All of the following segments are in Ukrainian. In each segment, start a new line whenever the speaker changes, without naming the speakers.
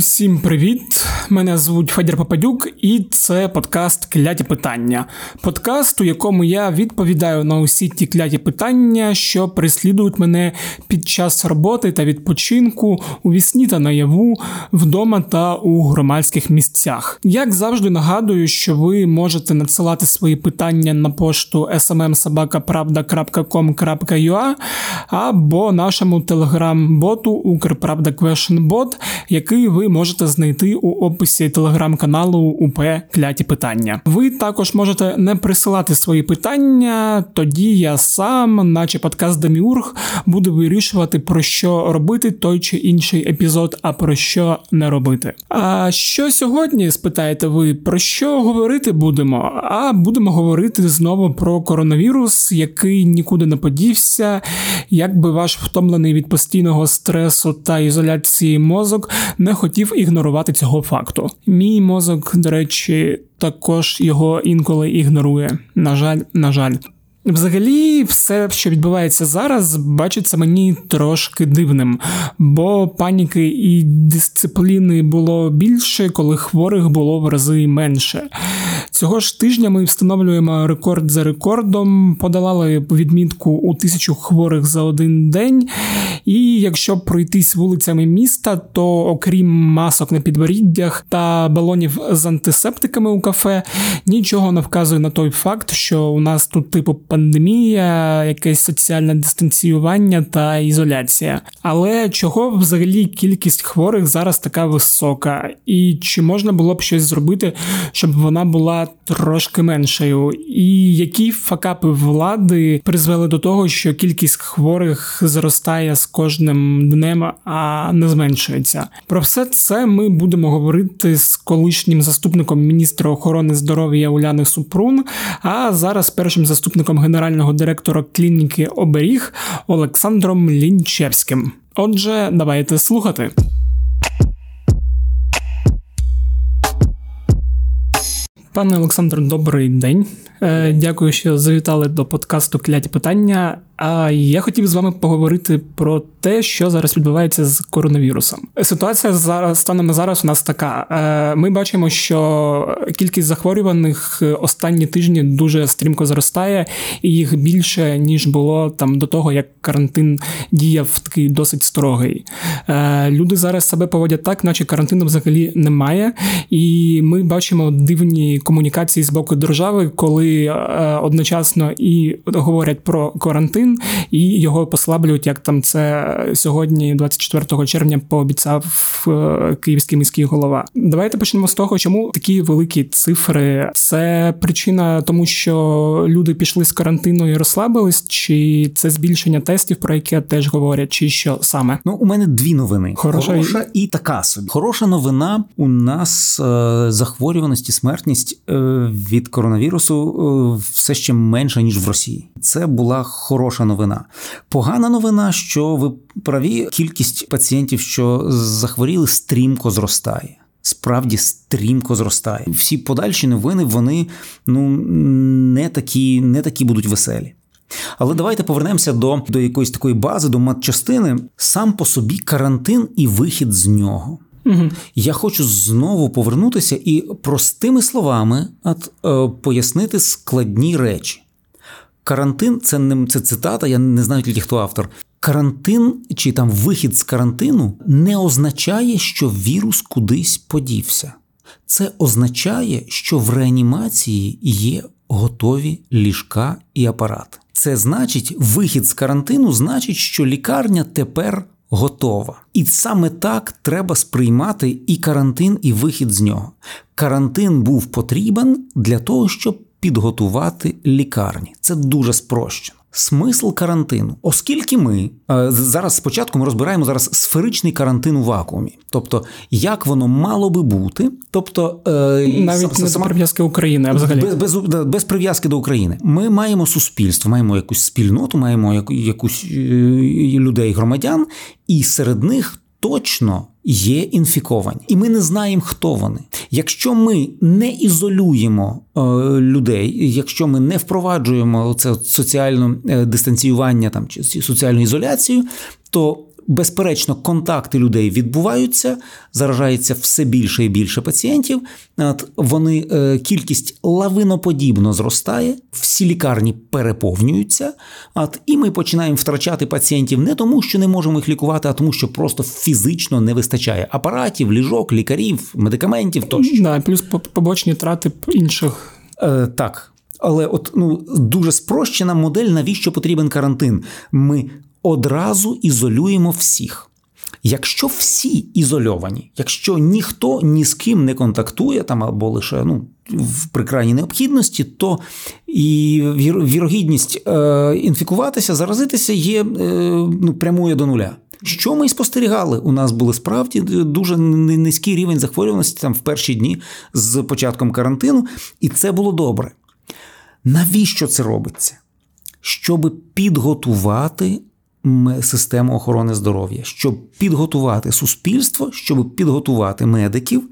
Усім привіт! Мене звуть Федір Попадюк, і це подкаст Кляті питання. Подкаст, у якому я відповідаю на усі ті кляті питання, що переслідують мене під час роботи та відпочинку у вісні та наяву, вдома та у громадських місцях. Як завжди нагадую, що ви можете надсилати свої питання на пошту smmsobakapravda.com.ua або нашому телеграм-боту Укрправда який ви можете знайти у описі телеграм-каналу УП Кляті Питання. Ви також можете не присилати свої питання, тоді я сам, наче подкаст Деміург, буду вирішувати про що робити той чи інший епізод, а про що не робити. А що сьогодні спитаєте ви про що говорити будемо? А будемо говорити знову про коронавірус, який нікуди не подівся, якби ваш втомлений від постійного стресу та ізоляції мозок не хотів ігнорувати цього факту. Мій мозок, до речі, також його інколи ігнорує. На жаль, на жаль. Взагалі, все, що відбувається зараз, бачиться мені трошки дивним, бо паніки і дисципліни було більше, коли хворих було в рази менше. Цього ж тижня ми встановлюємо рекорд за рекордом, подолали відмітку у тисячу хворих за один день. І якщо пройтись вулицями міста, то окрім масок на підборіддях та балонів з антисептиками у кафе, нічого не вказує на той факт, що у нас тут типу пандемія, якесь соціальне дистанціювання та ізоляція. Але чого взагалі кількість хворих зараз така висока? І чи можна було б щось зробити, щоб вона була трошки меншою? І які факапи влади призвели до того, що кількість хворих зростає з кожним днем, а не зменшується? Про все це ми будемо говорити з колишнім заступником міністра охорони здоров'я Уляни Супрун, а зараз першим заступником генерального директора клініки Оберіг Олександром Лінчевським. Отже, давайте слухати. Пане Олександр, добрий день. Е, дякую, що завітали до подкасту Кляті питання. А я хотів з вами поговорити про те, що зараз відбувається з коронавірусом. Ситуація зараз станом зараз у нас така. Е, ми бачимо, що кількість захворюваних останні тижні дуже стрімко зростає, і їх більше ніж було там до того, як карантин діяв такий досить строгий. Е, люди зараз себе поводять так, наче карантину взагалі немає, і ми бачимо дивні комунікації з боку держави, коли е, одночасно і говорять про карантин і його послаблюють, як там це сьогодні, 24 червня, пообіцяв е, київський міський голова. Давайте почнемо з того, чому такі великі цифри. Це причина тому, що люди пішли з карантину і розслабились, чи це збільшення тестів, про яке теж говорять, чи що саме?
Ну, у мене дві новини: хороша, хороша і така собі. Хороша новина. У нас е, захворюваності, смертність е, від коронавірусу е, все ще менша ніж в Росії. Це була хороша хороша новина. Погана новина, що ви праві, кількість пацієнтів, що захворіли, стрімко зростає. Справді стрімко зростає. Всі подальші новини вони ну не такі, не такі будуть веселі. Але давайте повернемося до до якоїсь такої бази, до матчастини. Сам по собі карантин і вихід з нього. Угу. Я хочу знову повернутися і простими словами от, е, пояснити складні речі. Карантин це не це цитата, я не знаю тільки хто автор. Карантин чи там вихід з карантину не означає, що вірус кудись подівся. Це означає, що в реанімації є готові ліжка і апарат. Це значить, вихід з карантину значить, що лікарня тепер готова. І саме так треба сприймати і карантин, і вихід з нього. Карантин був потрібен для того, щоб підготувати лікарні. Це дуже спрощено. Смисл карантину, оскільки ми е, зараз спочатку ми розбираємо зараз сферичний карантин у вакуумі, тобто як воно мало би бути, тобто
е, навіть сам, не сама, прив'язки України а взагалі
без, без без прив'язки до України. Ми маємо суспільство, маємо якусь спільноту, маємо якусь е, людей, громадян, і серед них точно є інфіковані, і ми не знаємо, хто вони. Якщо ми не ізолюємо е, людей, якщо ми не впроваджуємо це соціальне дистанціювання там чи соціальну ізоляцію, то безперечно, контакти людей відбуваються, заражається все більше і більше пацієнтів. Вони е, кількість лавиноподібно зростає, всі лікарні переповнюються. От, І ми починаємо втрачати пацієнтів не тому, що не можемо їх лікувати, а тому, що просто фізично не вистачає апаратів, ліжок, лікарів, медикаментів тощо.
Да, плюс побочні трати інших.
Е, Так. Але от ну дуже спрощена модель, навіщо потрібен карантин? Ми одразу ізолюємо всіх. Якщо всі ізольовані, якщо ніхто ні з ким не контактує там або лише ну, в прикрайній необхідності, то і вірогідність е, інфікуватися, заразитися є е, ну, прямує до нуля. Що ми спостерігали? У нас були справді дуже низький рівень захворюваності там в перші дні з початком карантину, і це було добре. Навіщо це робиться? Щоб підготувати систему охорони здоров'я, щоб підготувати суспільство, щоб підготувати медиків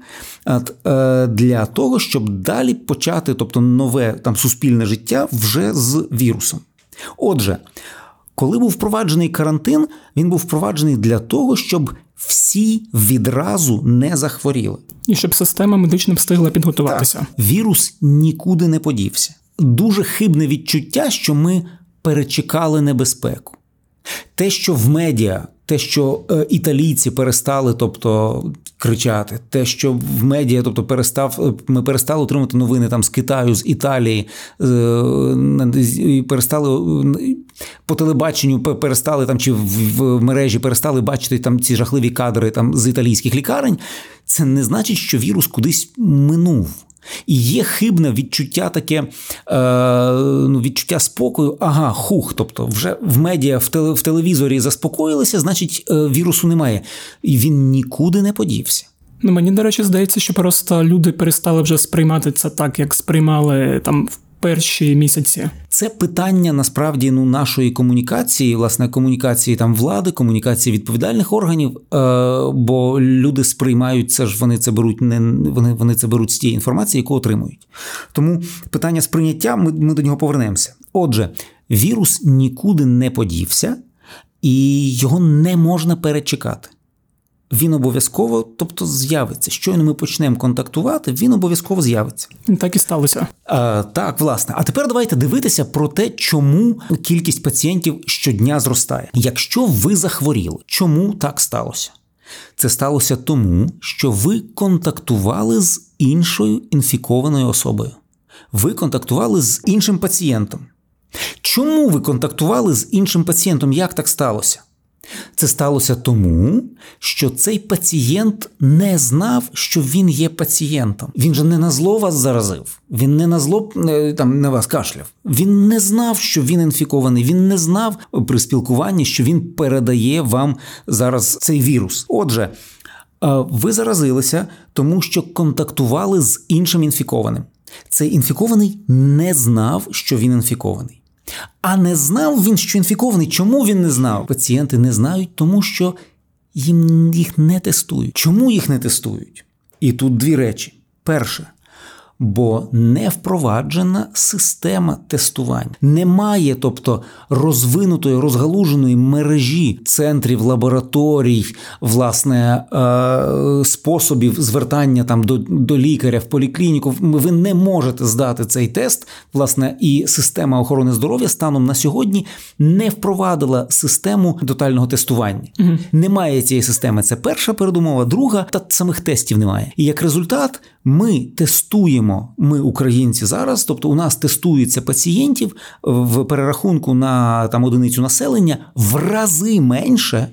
е, для того, щоб далі почати, тобто нове там суспільне життя вже з вірусом. Отже, коли був впроваджений карантин, він був впроваджений для того, щоб всі відразу не захворіли.
І щоб система медична встигла підготуватися.
Так, Вірус нікуди не подівся. Дуже хибне відчуття, що ми перечекали небезпеку. Те, що в медіа, те, що е, італійці перестали, тобто кричати, те, що в медіа, тобто перестав, е, ми перестали отримати новини там з Китаю, з Італії, е, перестали по телебаченню, перестали там чи в мережі перестали бачити там ці жахливі кадри там з італійських лікарень. Це не значить, що вірус кудись минув. І є хибне відчуття таке е, ну, відчуття спокою, ага, хух. Тобто, вже в медіа в, теле, в телевізорі заспокоїлися, значить, е, вірусу немає. І він нікуди не подівся.
Ну, Мені, до речі, здається, що просто люди перестали вже сприймати це так, як сприймали там в перші місяці.
Це питання насправді ну нашої комунікації, власне, комунікації там влади, комунікації відповідальних органів. Е, Бо люди сприймають це ж, вони це беруть не вони, вони це беруть з тієї інформації, яку отримують. Тому питання сприйняття ми, ми до нього повернемося. Отже, вірус нікуди не подівся, і його не можна перечекати він обов'язково, тобто з'явиться. Щойно ми почнемо контактувати, він обов'язково з'явиться.
Так і сталося.
А, Так, власне. А тепер давайте дивитися про те, чому кількість пацієнтів щодня зростає. Якщо ви захворіли, чому так сталося? Це сталося тому, що ви контактували з іншою інфікованою особою. Ви контактували з іншим пацієнтом. Чому ви контактували з іншим пацієнтом? Як так сталося? Це сталося тому, що цей пацієнт не знав, що він є пацієнтом. Він же не на зло вас заразив, він не на зло е, там на вас кашляв. Він не знав, що він інфікований. Він не знав при спілкуванні, що він передає вам зараз цей вірус. Отже. Е, ви заразилися, тому що контактували з іншим інфікованим. Цей інфікований не знав, що він інфікований. А не знав він, що інфікований. Чому він не знав? Пацієнти не знають, тому що їм їх не тестують. Чому їх не тестують? І тут дві речі. Перше, бо не впроваджена система тестування. Немає, тобто розвинутої, розгалуженої мережі центрів лабораторій, власне, е, способів звертання там до до лікаря в поліклініку. Ви не можете здати цей тест, власне, і система охорони здоров'я станом на сьогодні не впровадила систему тотального тестування. Угу. Немає цієї системи. Це перша передумова, друга та самих тестів немає. І як результат, ми тестуємо, ми українці зараз, тобто у нас тестується пацієнтів в перерахунку на там одиницю населення в рази менше.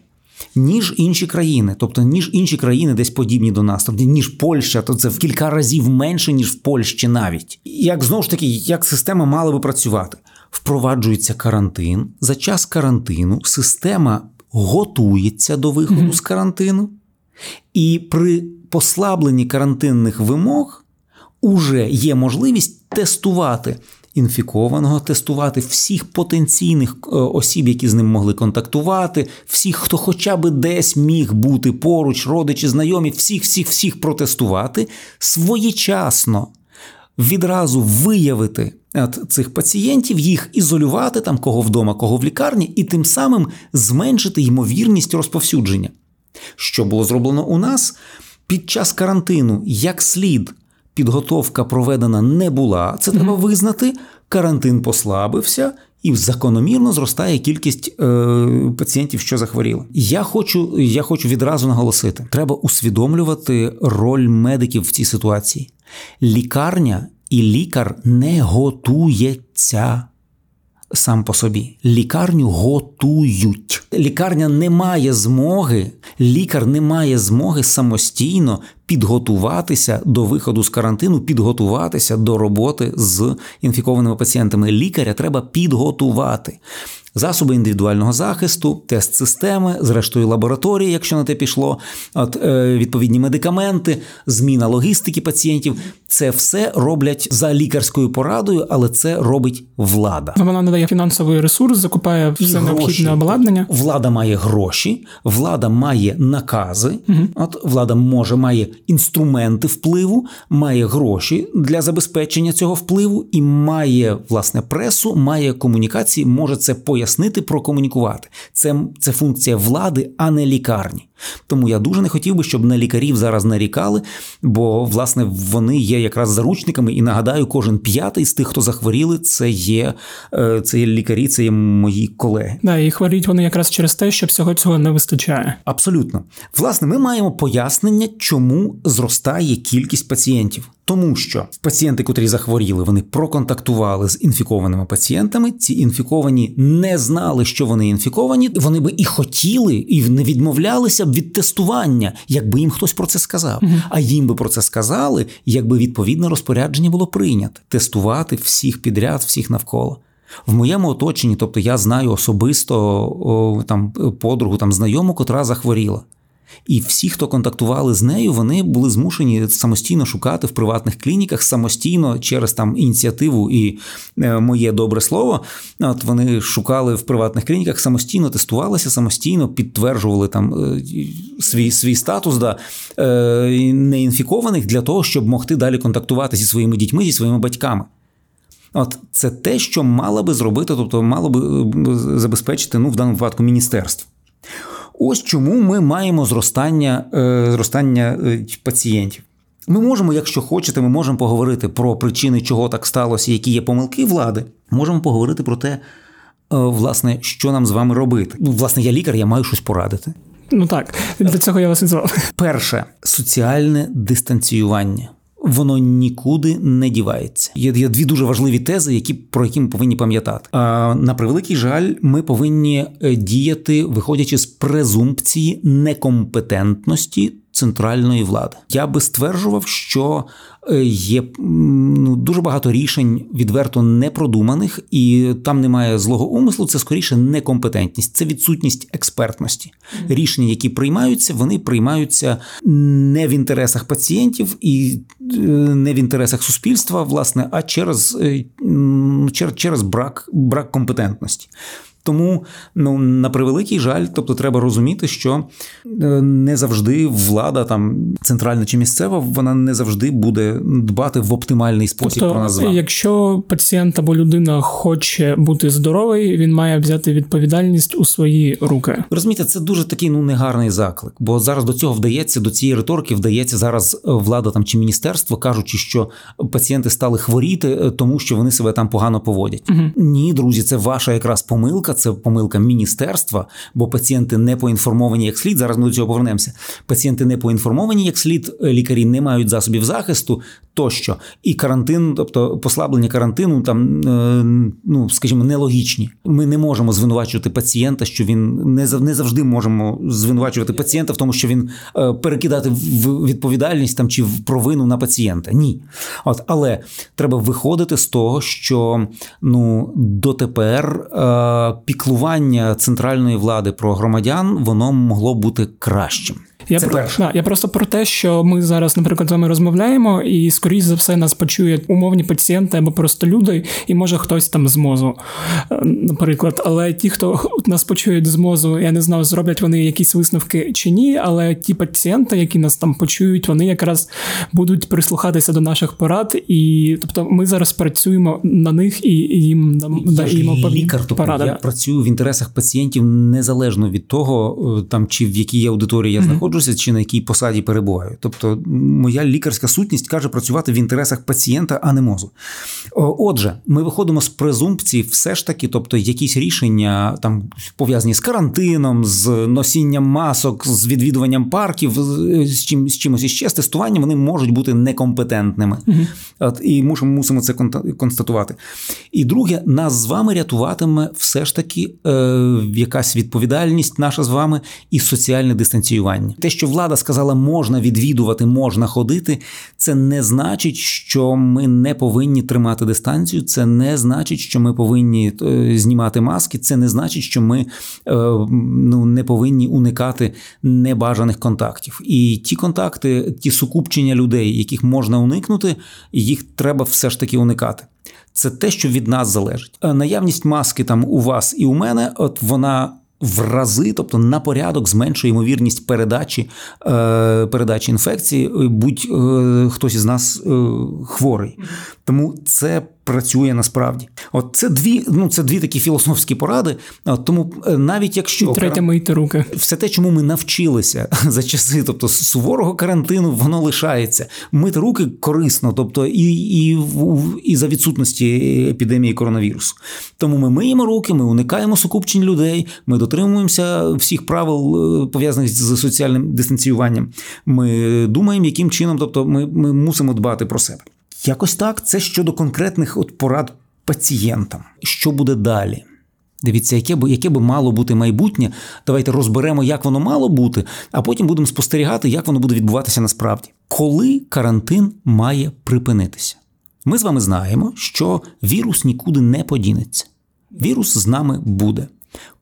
Ніж інші країни, тобто ніж інші країни десь подібні до нас, тобто ніж Польща, то це в кілька разів менше, ніж в Польщі навіть. Як знову ж таки, як система мала би працювати? Впроваджується карантин. За час карантину система готується до виходу mm-hmm. з карантину, і при послабленні карантинних вимог уже є можливість тестувати інфікованого, тестувати всіх потенційних е, осіб, які з ним могли контактувати, всіх, хто хоча б десь міг бути поруч, родичі, знайомі, всіх, всіх, всіх протестувати своєчасно. відразу виявити от цих пацієнтів, їх ізолювати, там кого вдома, кого в лікарні, і тим самим зменшити ймовірність розповсюдження. Що було зроблено у нас під час карантину, як слід, підготовка проведена не була, це треба визнати. Карантин послабився, і закономірно зростає кількість е, пацієнтів, що захворіли. Я хочу, я хочу відразу наголосити: треба усвідомлювати роль медиків в цій ситуації. Лікарня і лікар не готується сам по собі. Лікарню готують. Лікарня не має змоги, лікар не має змоги самостійно підготуватися до виходу з карантину, підготуватися до роботи з інфікованими пацієнтами. Лікаря треба підготувати засоби індивідуального захисту, тест-системи, зрештою лабораторії, якщо на те пішло, от е, відповідні медикаменти, зміна логістики пацієнтів. Це все роблять за лікарською порадою, але це робить влада.
Вона надає фінансовий ресурс, закупає все необхідне обладнання.
Влада має гроші, влада має накази. Угу. От влада може має інструменти впливу, має гроші для забезпечення цього впливу і має власне пресу, має комунікації, може це пояснити, прокомунікувати. Це це функція влади, а не лікарні. Тому я дуже не хотів би, щоб на лікарів зараз нарікали, бо власне вони є якраз заручниками. І нагадаю, кожен п'ятий з тих, хто захворіли, це є е, це є лікарі, це є мої колеги.
Да, і хворіють вони якраз через те, що всього цього не вистачає.
Абсолютно, власне, ми маємо пояснення, чому зростає кількість пацієнтів. Тому що пацієнти, котрі захворіли, вони проконтактували з інфікованими пацієнтами. Ці інфіковані не знали, що вони інфіковані. Вони би і хотіли, і не відмовлялися б від тестування, якби їм хтось про це сказав. Угу. А їм би про це сказали, якби відповідне розпорядження було прийнято тестувати всіх підряд, всіх навколо. В моєму оточенні, тобто я знаю особисто о, там подругу, там знайому, котра захворіла. І всі, хто контактували з нею, вони були змушені самостійно шукати в приватних клініках, самостійно через там ініціативу і е, моє добре слово. От вони шукали в приватних клініках, самостійно тестувалися, самостійно підтверджували там е, свій свій статус да, е, неінфікованих для того, щоб могти далі контактувати зі своїми дітьми, зі своїми батьками. От це те, що мало би зробити, тобто мало би забезпечити ну, в даному випадку міністерство. Ось чому ми маємо зростання, е, зростання е, пацієнтів. Ми можемо, якщо хочете, ми можемо поговорити про причини, чого так сталося, які є помилки влади. Можемо поговорити про те, е, власне, що нам з вами робити. Ну, власне, я лікар, я маю щось порадити.
Ну так, для цього я вас і звав.
Перше соціальне дистанціювання воно нікуди не дівається. Є є дві дуже важливі тези, які про які ми повинні пам'ятати. А на превеликий жаль, ми повинні е, діяти, виходячи з презумпції некомпетентності центральної влади. Я би стверджував, що е, є ну, дуже багато рішень відверто непродуманих, і там немає злого умислу. Це скоріше некомпетентність, це відсутність експертності. Рішення, які приймаються, вони приймаються не в інтересах пацієнтів і е, не в інтересах суспільства, власне, а через е, через, через брак, брак компетентності. Тому ну на превеликий жаль, тобто треба розуміти, що е, не завжди влада, там центральна чи місцева, вона не завжди буде дбати в оптимальний спосіб
тобто,
про нас.
Якщо пацієнт або людина хоче бути здоровий, він має взяти відповідальність у свої руки.
Розумієте, це дуже такий ну негарний заклик, бо зараз до цього вдається, до цієї риторики вдається зараз е, влада там чи міністерство, кажучи, що пацієнти стали хворіти, е, тому що вони себе там погано поводять. Угу. Ні, друзі, це ваша якраз помилка це помилка міністерства, бо пацієнти не поінформовані як слід. Зараз ми до цього повернемося. Пацієнти не поінформовані як слід, лікарі не мають засобів захисту тощо. І карантин, тобто послаблення карантину, там е, ну скажімо, нелогічні. Ми не можемо звинувачувати пацієнта, що він не не завжди можемо звинувачувати пацієнта в тому, що він е, перекидати в відповідальність там чи в провину на пацієнта. Ні. От, але треба виходити з того, що ну дотепер е, піклування центральної влади про громадян воно могло бути кращим.
Я
Це
про. Да, я просто про те, що ми зараз, наприклад, з вами розмовляємо, і скоріш за все нас почують умовні пацієнти або просто люди, і може хтось там з мозу, е, наприклад. Але ті, хто нас почують з мозу, я не знаю, зроблять вони якісь висновки чи ні. Але ті пацієнти, які нас там почують, вони якраз будуть прислухатися до наших порад, і тобто ми зараз працюємо на них і їм даємо
лікар, тобто
поради.
я працюю в інтересах пацієнтів незалежно від того, е, там чи в якій аудиторії я знаходжуся, чи на якій посаді перебуваю. Тобто, моя лікарська сутність каже працювати в інтересах пацієнта, а не мозу. Отже, ми виходимо з презумпції, все ж таки, тобто якісь рішення там пов'язані з карантином, з носінням масок, з відвідуванням парків, з чим з чимось іще з тестуванням, вони можуть бути некомпетентними. От, І мусимо, мусимо це констатувати. І друге, нас з вами рятуватиме все ж таки е, якась відповідальність наша з вами і соціальне дистанціювання. Те, що влада сказала, можна відвідувати, можна ходити, це не значить, що ми не повинні тримати дистанцію. Це не значить, що ми повинні е, знімати маски. Це не значить, що ми е, ну, не повинні уникати небажаних контактів. І ті контакти, ті сукупчення людей, яких можна уникнути, їх треба все ж таки уникати. Це те, що від нас залежить. Е, наявність маски там у вас і у мене, от вона в рази, тобто на порядок, зменшує ймовірність передачі е, передачі інфекції, будь е, хтось із нас е, хворий. Тому це працює насправді. От це дві, ну це дві такі філософські поради. От, Тому е, навіть якщо
третє мийте руки,
все те, чому ми навчилися за часи, тобто суворого карантину, воно лишається. Мити руки корисно, тобто і, і, і за відсутності епідемії коронавірусу. Тому ми миємо руки, ми уникаємо сукупчень людей, ми дотримуємося всіх правил е, пов'язаних з соціальним дистанціюванням. Ми думаємо, яким чином, тобто ми, ми мусимо дбати про себе. Якось так, це щодо конкретних от порад пацієнтам. Що буде далі? Дивіться, яке би яке би мало бути майбутнє. Давайте розберемо, як воно мало бути, а потім будемо спостерігати, як воно буде відбуватися насправді. Коли карантин має припинитися? Ми з вами знаємо, що вірус нікуди не подінеться. Вірус з нами буде.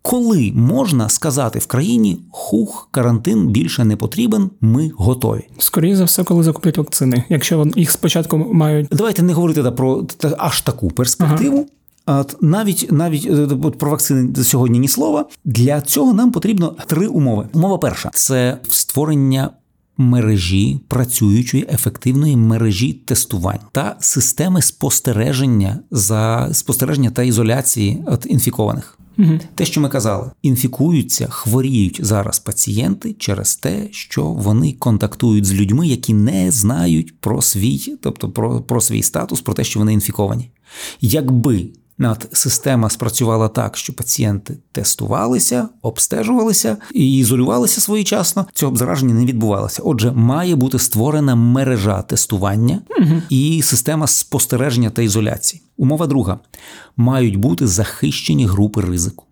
Коли можна сказати в країні хух, карантин більше не потрібен, ми готові.
Скоріше за все, коли закуплять вакцини. Якщо їх спочатку мають.
Давайте не говорити про та, аж таку перспективу. Ага. От навіть навіть е, про вакцини сьогодні ні слова. Для цього нам потрібно три умови. Умова перша це створення мережі працюючої ефективної мережі тестувань та системи спостереження за спостереження та ізоляції від інфікованих. Угу. Те, що ми казали, інфікуються, хворіють зараз пацієнти через те, що вони контактують з людьми, які не знають про свій, тобто про, про свій статус, про те, що вони інфіковані. Якби Над система спрацювала так, що пацієнти тестувалися, обстежувалися і ізолювалися своєчасно. Цього б зараження не відбувалося. Отже, має бути створена мережа тестування угу. і система спостереження та ізоляції. Умова друга: мають бути захищені групи ризику.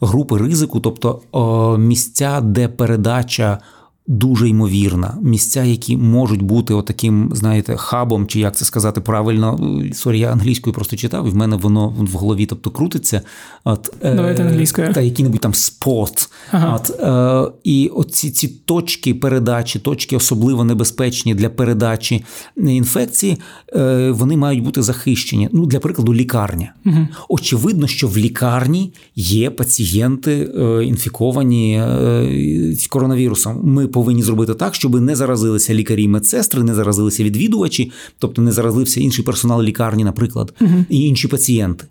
Групи ризику, тобто о, місця, де передача дуже ймовірна. Місця, які можуть бути отаким, знаєте, хабом, чи як це сказати правильно. Sorry, я англійською просто читав, і в мене воно в голові тобто крутиться. От,
е, Давайте англійською.
Та який-небудь там спот. Ага. От, е, І оці ці точки передачі, точки особливо небезпечні для передачі інфекції, е, вони мають бути захищені. Ну, Для прикладу, лікарня. Угу. Очевидно, що в лікарні є пацієнти е, інфіковані е, коронавірусом. Ми повинні зробити так, щоб не заразилися лікарі і медсестри, не заразилися відвідувачі, тобто не заразився інший персонал лікарні, наприклад, угу. і інші пацієнти.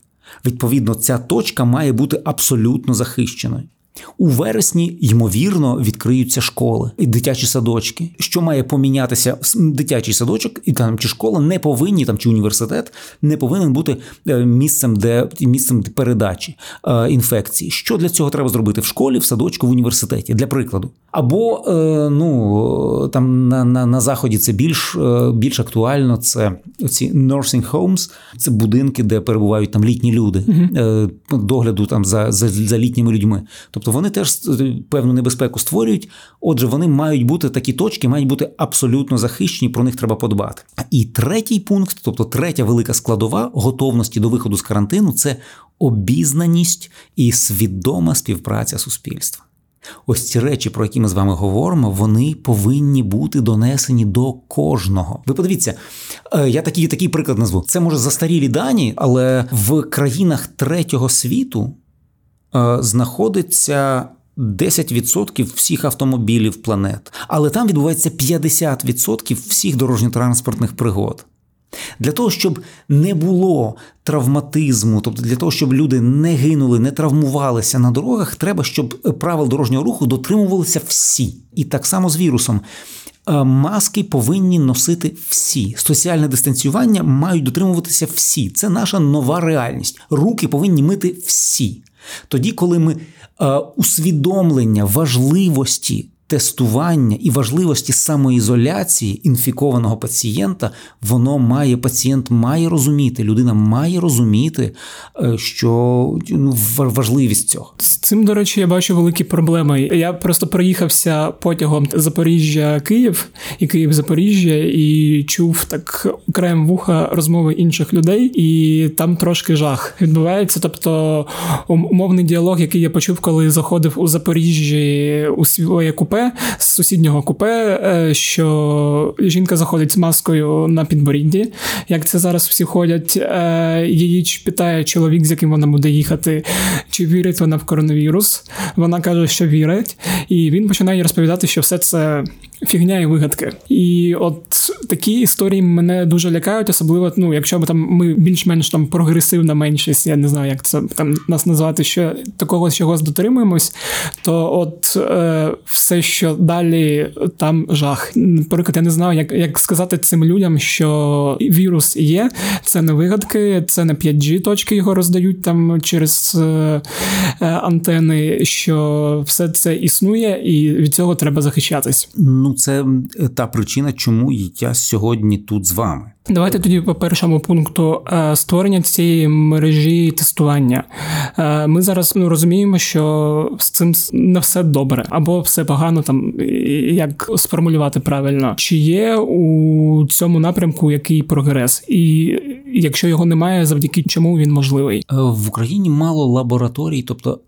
Відповідно, ця точка має бути абсолютно захищеною. У вересні, ймовірно, відкриються школи і дитячі садочки. Що має помінятися дитячий садочок і там чи школа не повинні там чи університет не повинен бути е, місцем, де місцем передачі е, інфекції. Що для цього треба зробити в школі, в садочку, в університеті для прикладу. Або е, ну там на на, на заході це більш більш актуально. Це ці nursing homes, це будинки, де перебувають там літні люди, mm догляду там за, за, за літніми людьми. Тобто вони теж певну небезпеку створюють. Отже, вони мають бути такі точки, мають бути абсолютно захищені, про них треба подбати. І третій пункт, тобто третя велика складова готовності до виходу з карантину це обізнаність і свідома співпраця суспільства. Ось ці речі, про які ми з вами говоримо, вони повинні бути донесені до кожного. Ви подивіться, е, я такий такий приклад назву. Це може застарілі дані, але в країнах третього світу е, знаходиться. 10% всіх автомобілів планет, але там відбувається 50% всіх дорожньо-транспортних пригод. Для того, щоб не було травматизму, тобто для того, щоб люди не гинули, не травмувалися на дорогах, треба, щоб правил дорожнього руху дотримувалися всі. І так само з вірусом. Е, маски повинні носити всі. Соціальне дистанціювання мають дотримуватися всі. Це наша нова реальність. Руки повинні мити всі. Тоді, коли ми е, усвідомлення важливості тестування і важливості самоізоляції інфікованого пацієнта, воно має пацієнт має розуміти, людина має розуміти, е, що ну, важливість цього.
З цим, до речі, я бачу великі проблеми. Я просто проїхався потягом Запоріжжя-Київ і Київ-Запоріжжя, і чув так краєм вуха розмови інших людей, і там трошки жах відбувається. Тобто умовний діалог, який я почув, коли заходив у Запоріжжі у своє купе з сусіднього купе, е, що жінка заходить з маскою на підборідді, як це зараз всі ходять. Е, її питає чоловік, з яким вона буде їхати, чи вірить вона в коронавірус. Вона каже, що вірить, і він починає розповідати, що все це фігня і вигадки. І от такі історії мене дуже лякають, особливо, ну, якщо ми там ми більш-менш там прогресивна меншість, я не знаю, як це там нас назвати, що такого чогось дотримуємось, то от е, все, що далі там жах. Наприклад, я не знаю, як як сказати цим людям, що вірус є, це не вигадки, це не 5G точки його роздають там через е, е, антени, що все це існує, і від цього треба захищатись.
Ну це та причина, чому я сьогодні тут з вами.
Давайте тоді по першому пункту е, створення цієї мережі тестування. Е, ми зараз ну, розуміємо, що з цим не все добре або все погано, там як сформулювати правильно, чи є у цьому напрямку який прогрес, і якщо його немає, завдяки чому він можливий
е, в Україні мало лабораторій, тобто.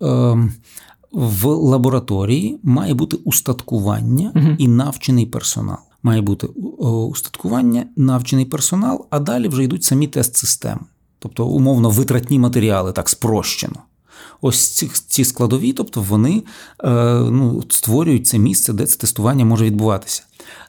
Е... В лабораторії має бути устаткування uh і навчений персонал має бути устаткування, навчений персонал, а далі вже йдуть самі тест-системи, тобто умовно витратні матеріали, так спрощено. Ось ці ці складові, тобто вони е, ну, створюють це місце, де це тестування може відбуватися.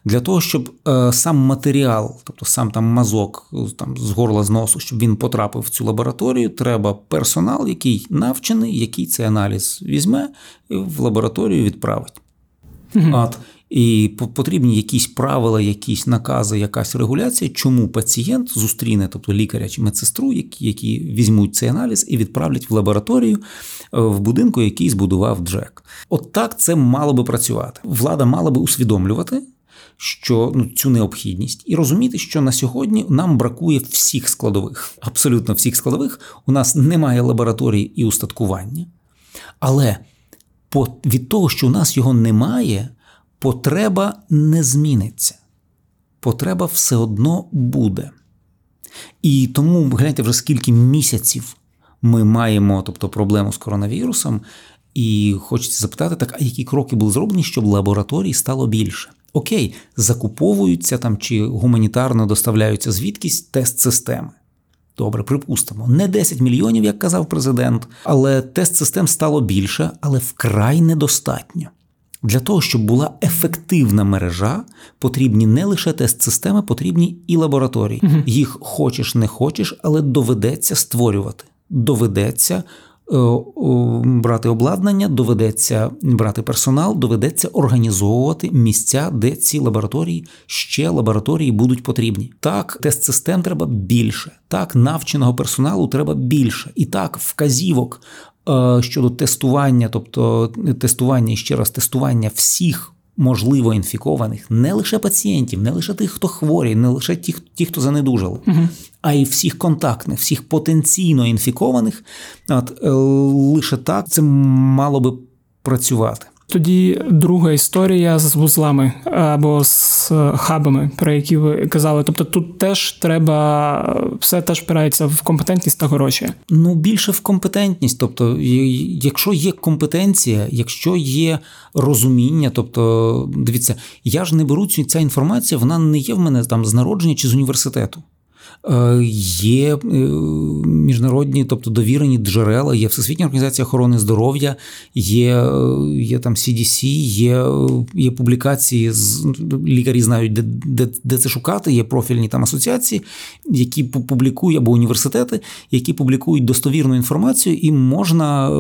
Для того, щоб е, сам матеріал, тобто сам там мазок там, з горла з носу, щоб він потрапив в цю лабораторію, треба персонал, який навчений, який цей аналіз візьме і в лабораторію відправить. Mm-hmm. От. І потрібні якісь правила, якісь накази, якась регуляція, чому пацієнт зустріне, тобто лікаря чи медсестру, які які візьмуть цей аналіз і відправлять в лабораторію е, в будинку, який збудував Джек. От так це мало би працювати. Влада мала би усвідомлювати. Що ну, цю необхідність, і розуміти, що на сьогодні нам бракує всіх складових, абсолютно всіх складових. У нас немає лабораторії і устаткування, але від того, що у нас його немає, потреба не зміниться. Потреба все одно буде. І тому гляньте вже скільки місяців ми маємо тобто, проблему з коронавірусом, і хочеться запитати, так, а які кроки були зроблені, щоб лабораторій стало більше? Окей, закуповуються там чи гуманітарно доставляються звідкись тест-системи. Добре, припустимо, не 10 мільйонів, як казав президент, але тест систем стало більше, але вкрай недостатньо. Для того, щоб була ефективна мережа, потрібні не лише тест-системи, потрібні і лабораторії. Угу. Їх хочеш, не хочеш, але доведеться створювати. Доведеться брати обладнання, доведеться брати персонал, доведеться організовувати місця, де ці лабораторії ще лабораторії будуть потрібні. Так, тест-систем треба більше, так, навченого персоналу треба більше. І так, вказівок Е, щодо тестування, тобто тестування і ще раз тестування всіх можливо інфікованих, не лише пацієнтів, не лише тих, хто хворі, не лише ті, ті хто занедужали, угу. а й всіх контактних, всіх потенційно інфікованих. От, е, Лише так це мало би працювати.
Тоді друга історія з вузлами або з хабами, про які ви казали. Тобто тут теж треба все теж впирається в компетентність та гроші.
Ну більше в компетентність. Тобто, якщо є компетенція, якщо є розуміння, тобто дивіться, я ж не беру ця інформація, вона не є в мене там з народження чи з університету. Е, є е, міжнародні, тобто довірені джерела, є Всесвітня організація охорони здоров'я, є е, є там CDC, є є публікації з лікарі знають, де, де де, це шукати. Є профільні там асоціації, які публікують або університети, які публікують достовірну інформацію, і можна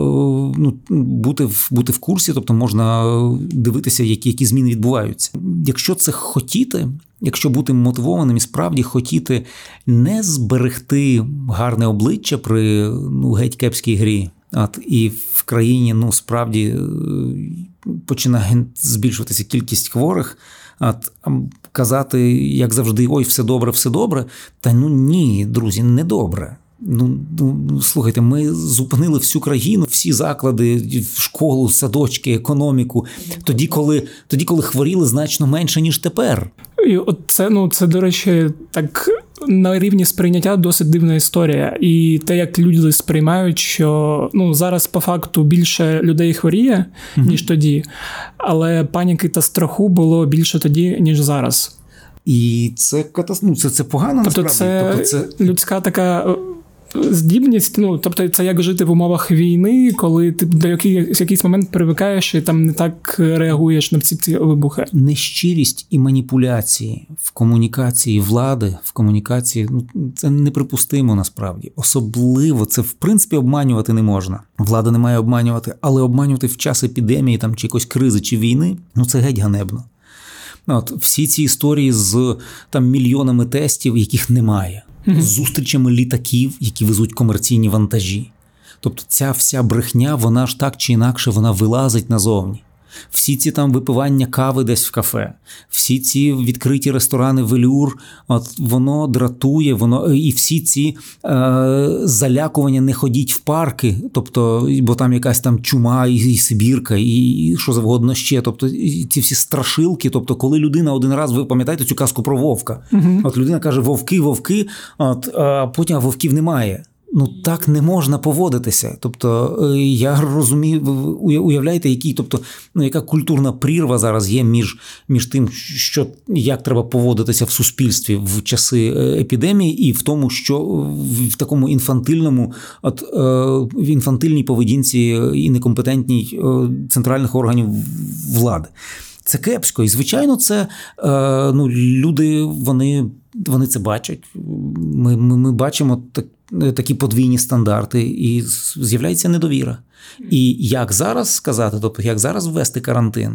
ну, бути в бути в курсі, тобто можна дивитися, які, які зміни відбуваються. Якщо це хотіти. Якщо бути мотивованим і справді хотіти не зберегти гарне обличчя при ну, геть кепській грі, от і в країні ну справді е, починає збільшуватися кількість хворих, от казати, як завжди, ой, все добре, все добре. Та ну ні, друзі, не добре. Ну, ну слухайте, ми зупинили всю країну, всі заклади, школу, садочки, економіку. Тоді, коли тоді, коли хворіли значно менше ніж тепер.
І от це ну це до речі, так на рівні сприйняття досить дивна історія. І те, як люди сприймають, що ну зараз по факту більше людей хворіє, mm-hmm. ніж тоді, але паніки та страху було більше тоді, ніж зараз.
І це ну, це, це погано
тобто
насправді.
Це, тобто це людська така здібність, ну тобто, це як жити в умовах війни, коли ти до якийсь, якийсь момент привикаєш і там не так реагуєш на ці ці вибухи.
Нещирість і маніпуляції в комунікації влади, в комунікації ну це неприпустимо насправді. Особливо це в принципі обманювати не можна. Влада не має обманювати, але обманювати в час епідемії там чи якоїсь кризи чи війни ну це геть ганебно. От всі ці історії з там мільйонами тестів, яких немає mm-hmm. зустрічами літаків, які везуть комерційні вантажі. Тобто ця вся брехня, вона ж так чи інакше вона вилазить назовні всі ці там випивання кави десь в кафе, всі ці відкриті ресторани велюр, от воно дратує, воно і всі ці е, залякування не ходіть в парки, тобто, бо там якась там чума, і, і Сибірка, і, і що завгодно ще. Тобто ці всі страшилки. Тобто, коли людина один раз, ви пам'ятаєте цю казку про вовка? Угу. От людина каже: Вовки, вовки, от а потім вовків немає. Ну так не можна поводитися. Тобто е, я розумію, уявляєте, який, тобто, ну яка культурна прірва зараз є між між тим, що як треба поводитися в суспільстві в часи е, епідемії, і в тому, що в такому інфантильному, от е, в інфантильній поведінці і некомпетентній центральних органів влади. Це кепсько, і звичайно, це ну люди вони вони це бачать. Ми ми, ми бачимо так, такі подвійні стандарти, і з'являється недовіра. І як зараз сказати, тобто як зараз ввести карантин,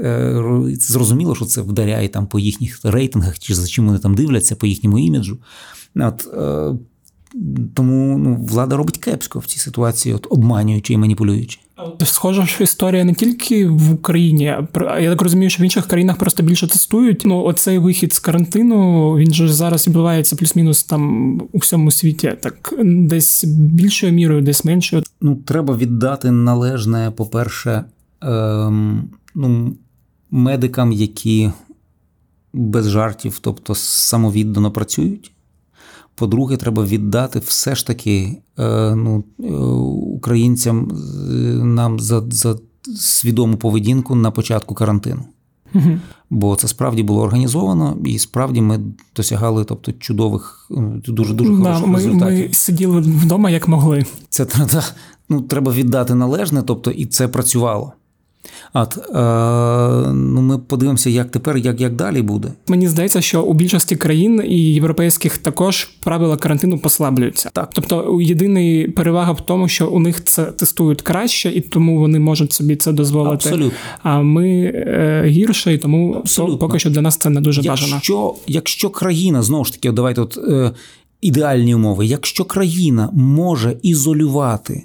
е, зрозуміло, що це вдаряє там по їхніх рейтингах, чи за чим вони там дивляться, по їхньому іміджу. От, е, тому ну, влада робить кепсько в цій ситуації, от обманюючи і маніпулюючи.
Схоже, що історія не тільки в Україні, я так розумію, що в інших країнах просто більше тестують. Ну, оцей вихід з карантину він же зараз відбувається плюс-мінус там у всьому світі. Так десь більшою мірою, десь меншою.
Ну, треба віддати належне, по-перше, ем, ну, медикам, які без жартів, тобто самовіддано працюють. По-друге, треба віддати все ж таки е, ну, е, українцям нам за за свідому поведінку на початку карантину. Угу. Бо це справді було організовано, і справді ми досягали тобто, чудових, ну, дуже дуже хороших
ми,
результатів.
Ми сиділи вдома як могли.
Це ну, треба віддати належне, тобто і це працювало. От, е, ну Ми подивимося, як тепер, як як далі буде.
Мені здається, що у більшості країн і європейських також правила карантину послаблюються. Так, тобто єдиний перевага в тому, що у них це тестують краще, і тому вони можуть собі це дозволити.
Абсолютно.
А ми е, гірше, і тому Абсолютно. поки що для нас це не дуже
якщо,
бажано.
Якщо країна знову ж таки, давайте от е, ідеальні умови, якщо країна може ізолювати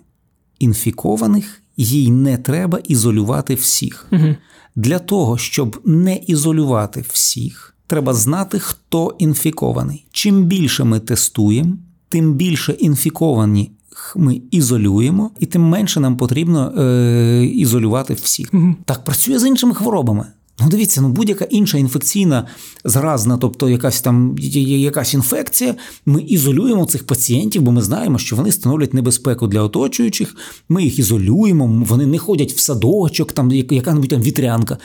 інфікованих їй не треба ізолювати всіх. Угу. Для того, щоб не ізолювати всіх, треба знати, хто інфікований. Чим більше ми тестуємо, тим більше інфіковані ми ізолюємо, і тим менше нам потрібно е, ізолювати всіх. Угу. Так працює з іншими хворобами. Ну, дивіться, ну будь-яка інша інфекційна заразна, тобто якась там якась інфекція, ми ізолюємо цих пацієнтів, бо ми знаємо, що вони становлять небезпеку для оточуючих. Ми їх ізолюємо, вони не ходять в садочок, там яка-небудь там вітрянка,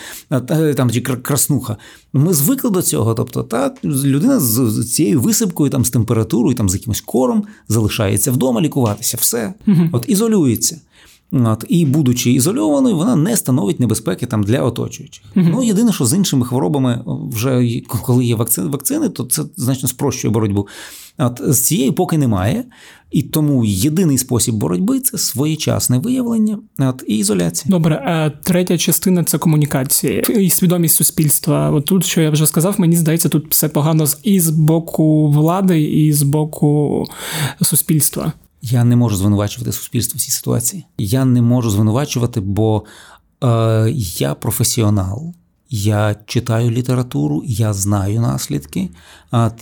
там чи краснуха. Ми звикли до цього. Тобто, та людина з цією висипкою, там з температурою, там з якимось кором залишається вдома лікуватися. Все, от ізолюється. От, І, будучи ізольованою, вона не становить небезпеки там для оточуючих. Mm-hmm. Ну, єдине, що з іншими хворобами, вже коли є вакцини, вакцини, то це значно спрощує боротьбу. От, З цією поки немає. І тому єдиний спосіб боротьби це своєчасне виявлення от, і ізоляція.
Добре, а третя частина це комунікації і свідомість суспільства. От тут, що я вже сказав, мені здається, тут все погано і з боку влади, і з боку суспільства.
Я не можу звинувачувати суспільство в цій ситуації. Я не можу звинувачувати, бо е, я професіонал. Я читаю літературу, я знаю наслідки,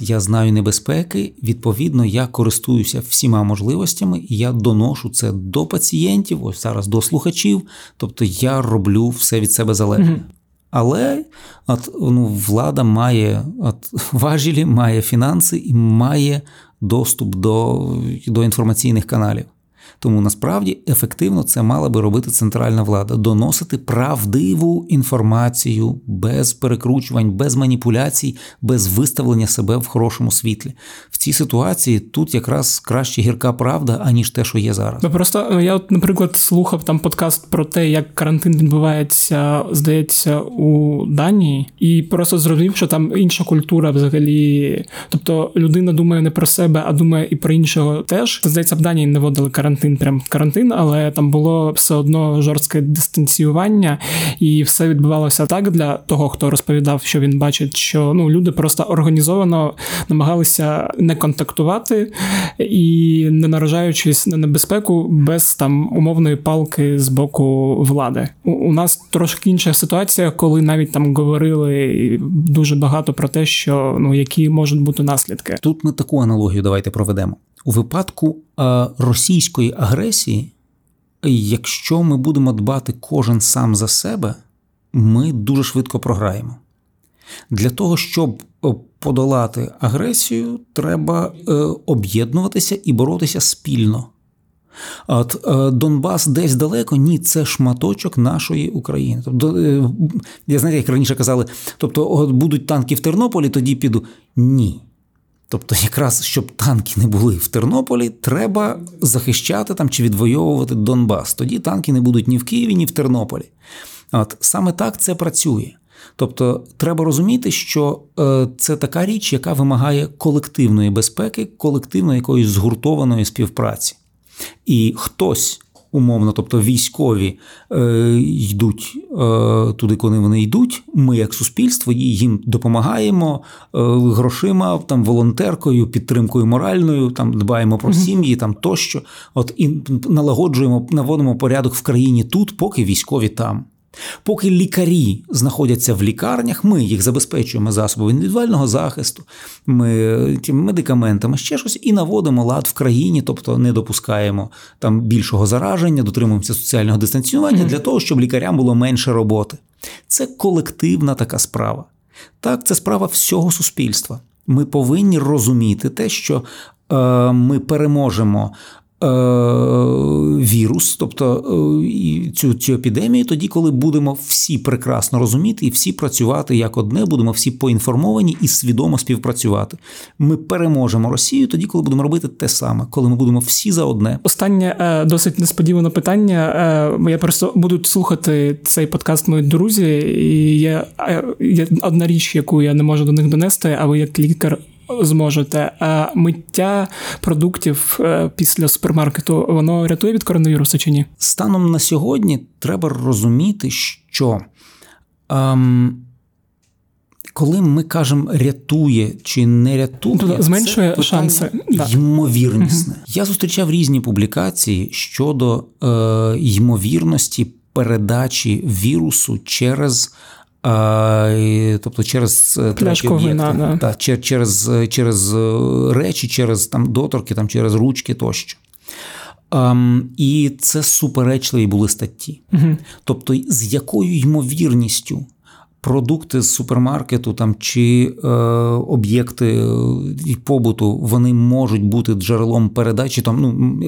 я знаю небезпеки. Відповідно, я користуюся всіма можливостями, і я доношу це до пацієнтів, ось зараз до слухачів. Тобто я роблю все від себе залежне. Mm-hmm. Але от, ну, влада має от, важелі, має фінанси і має доступ до, до інформаційних каналів. Тому насправді ефективно це мала би робити центральна влада доносити правдиву інформацію без перекручувань, без маніпуляцій, без виставлення себе в хорошому світлі. В цій ситуації тут якраз краще гірка правда, аніж те, що є зараз.
Ну просто е, я, от, наприклад, слухав там подкаст про те, як карантин відбувається, здається, у Данії, і просто зрозумів, що там інша культура взагалі. Тобто людина думає не про себе, а думає і про іншого теж. Здається, в Данії не вводили карантин карантин, прям карантин, але там було все одно жорстке дистанціювання, і все відбувалося так для того, хто розповідав, що він бачить, що ну люди просто організовано намагалися не контактувати і не наражаючись на небезпеку без там умовної палки з боку влади. У, у нас трошки інша ситуація, коли навіть там говорили дуже багато про те, що ну які можуть бути наслідки.
Тут ми таку аналогію давайте проведемо. У випадку е, російської агресії, якщо ми будемо дбати кожен сам за себе, ми дуже швидко програємо. Для того, щоб е, подолати агресію, треба е, об'єднуватися і боротися спільно. От Донбас десь далеко, ні, це шматочок нашої України. Тобто, я знаєте, як раніше казали, тобто от будуть танки в Тернополі, тоді піду. Ні. Тобто, якраз щоб танки не були в Тернополі, треба захищати там чи відвоювати Донбас. Тоді танки не будуть ні в Києві, ні в Тернополі. От саме так це працює. Тобто, треба розуміти, що е, це така річ, яка вимагає колективної безпеки, колективної якоїсь згуртованої співпраці. І хтось умовно, тобто військові е, йдуть е, туди, коли вони йдуть. Ми, як суспільство, їм допомагаємо е, грошима, там волонтеркою, підтримкою моральною, там дбаємо про сім'ї, там тощо. От і налагоджуємо, наводимо порядок в країні тут, поки військові там. Поки лікарі знаходяться в лікарнях, ми їх забезпечуємо засобами індивідуального захисту, ми медикаментами, ще щось, і наводимо лад в країні, тобто не допускаємо там більшого зараження, дотримуємося соціального дистанціювання mm-hmm. для того, щоб лікарям було менше роботи. Це колективна така справа. Так, це справа всього суспільства. Ми повинні розуміти те, що е, ми переможемо вірус, тобто е, цю цю епідемію, тоді, коли будемо всі прекрасно розуміти і всі працювати як одне, будемо всі поінформовані і свідомо співпрацювати. Ми переможемо Росію тоді, коли будемо робити те саме, коли ми будемо всі за одне.
Останнє е, досить несподіване питання. Я просто буду слухати цей подкаст мої друзі, і є одна річ, яку я не можу до них донести, а ви як лікар зможете. А миття продуктів е, після супермаркету воно рятує від коронавірусу чи ні?
Станом на сьогодні треба розуміти, що. Ем... Коли ми кажемо рятує чи не рятує,
тобто зменшує це шанси
ймовірнісне. Угу. Я зустрічав різні публікації щодо е, ймовірності передачі вірусу через Тобто через
е, треті об'єкти, да.
та, через через е, речі, через там доторки, там, через ручки тощо. Um, І це суперечливі були статті. Угу. Тобто, з якою ймовірністю продукти з супермаркету там чи е, об'єкти е, побуту вони можуть бути джерелом передачі, там ну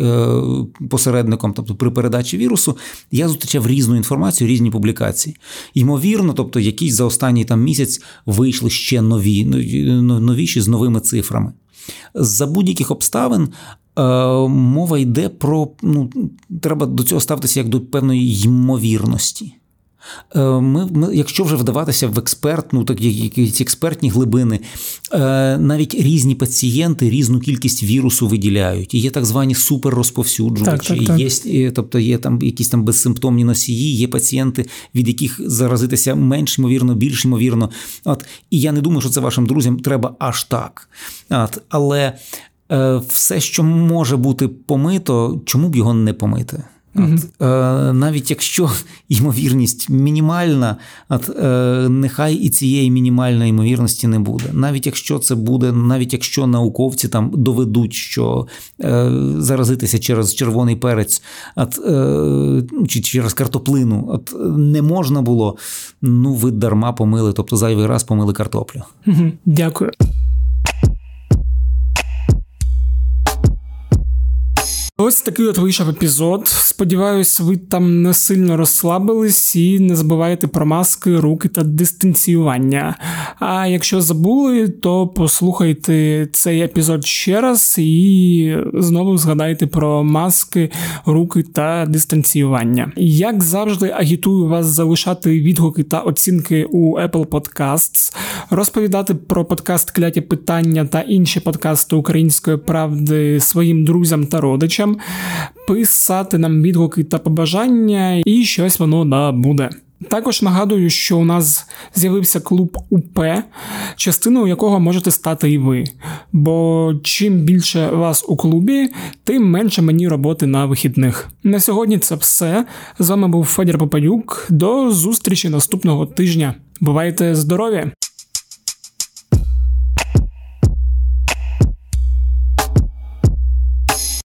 е, посередником, тобто при передачі вірусу, я зустрічав різну інформацію, різні публікації. Ймовірно, тобто, якісь за останній там місяць вийшли ще нові, новіші з новими цифрами. За будь-яких обставин. Е, мова йде про ну треба до цього ставитися як до певної ймовірності. Е, ми, ми, Якщо вже вдаватися в експертну, так якісь експертні глибини, е, навіть різні пацієнти різну кількість вірусу виділяють. І є так звані суперрозповсюджувачі. Так, так, так. Є, тобто є там якісь там безсимптомні носії, є пацієнти, від яких заразитися менш ймовірно, більш ймовірно. От, І я не думаю, що це вашим друзям треба аж так. От, Але е, все, що може бути помито, чому б його не помити? От, е, Навіть якщо ймовірність мінімальна, от, е, нехай і цієї мінімальної ймовірності не буде. Навіть якщо це буде, навіть якщо науковці там доведуть, що е, заразитися через червоний перець, от, е, ну, чи через картоплину, от, не можна було, ну ви дарма помили, тобто зайвий раз помили картоплю.
Дякую. Ось такий от вийшов епізод. Сподіваюсь, ви там не сильно розслабились і не забувайте про маски, руки та дистанціювання. А якщо забули, то послухайте цей епізод ще раз і знову згадайте про маски, руки та дистанціювання. Як завжди, агітую вас залишати відгуки та оцінки у Apple Podcasts, розповідати про подкаст Кляті питання та інші подкасти української правди своїм друзям та родичам писати нам відгуки та побажання, і щось воно да буде. Також нагадую, що у нас з'явився клуб УП, частиною якого можете стати і ви. Бо чим більше вас у клубі, тим менше мені роботи на вихідних. На сьогодні це все. З вами був Федір Попадюк. До зустрічі наступного тижня. Бувайте здорові!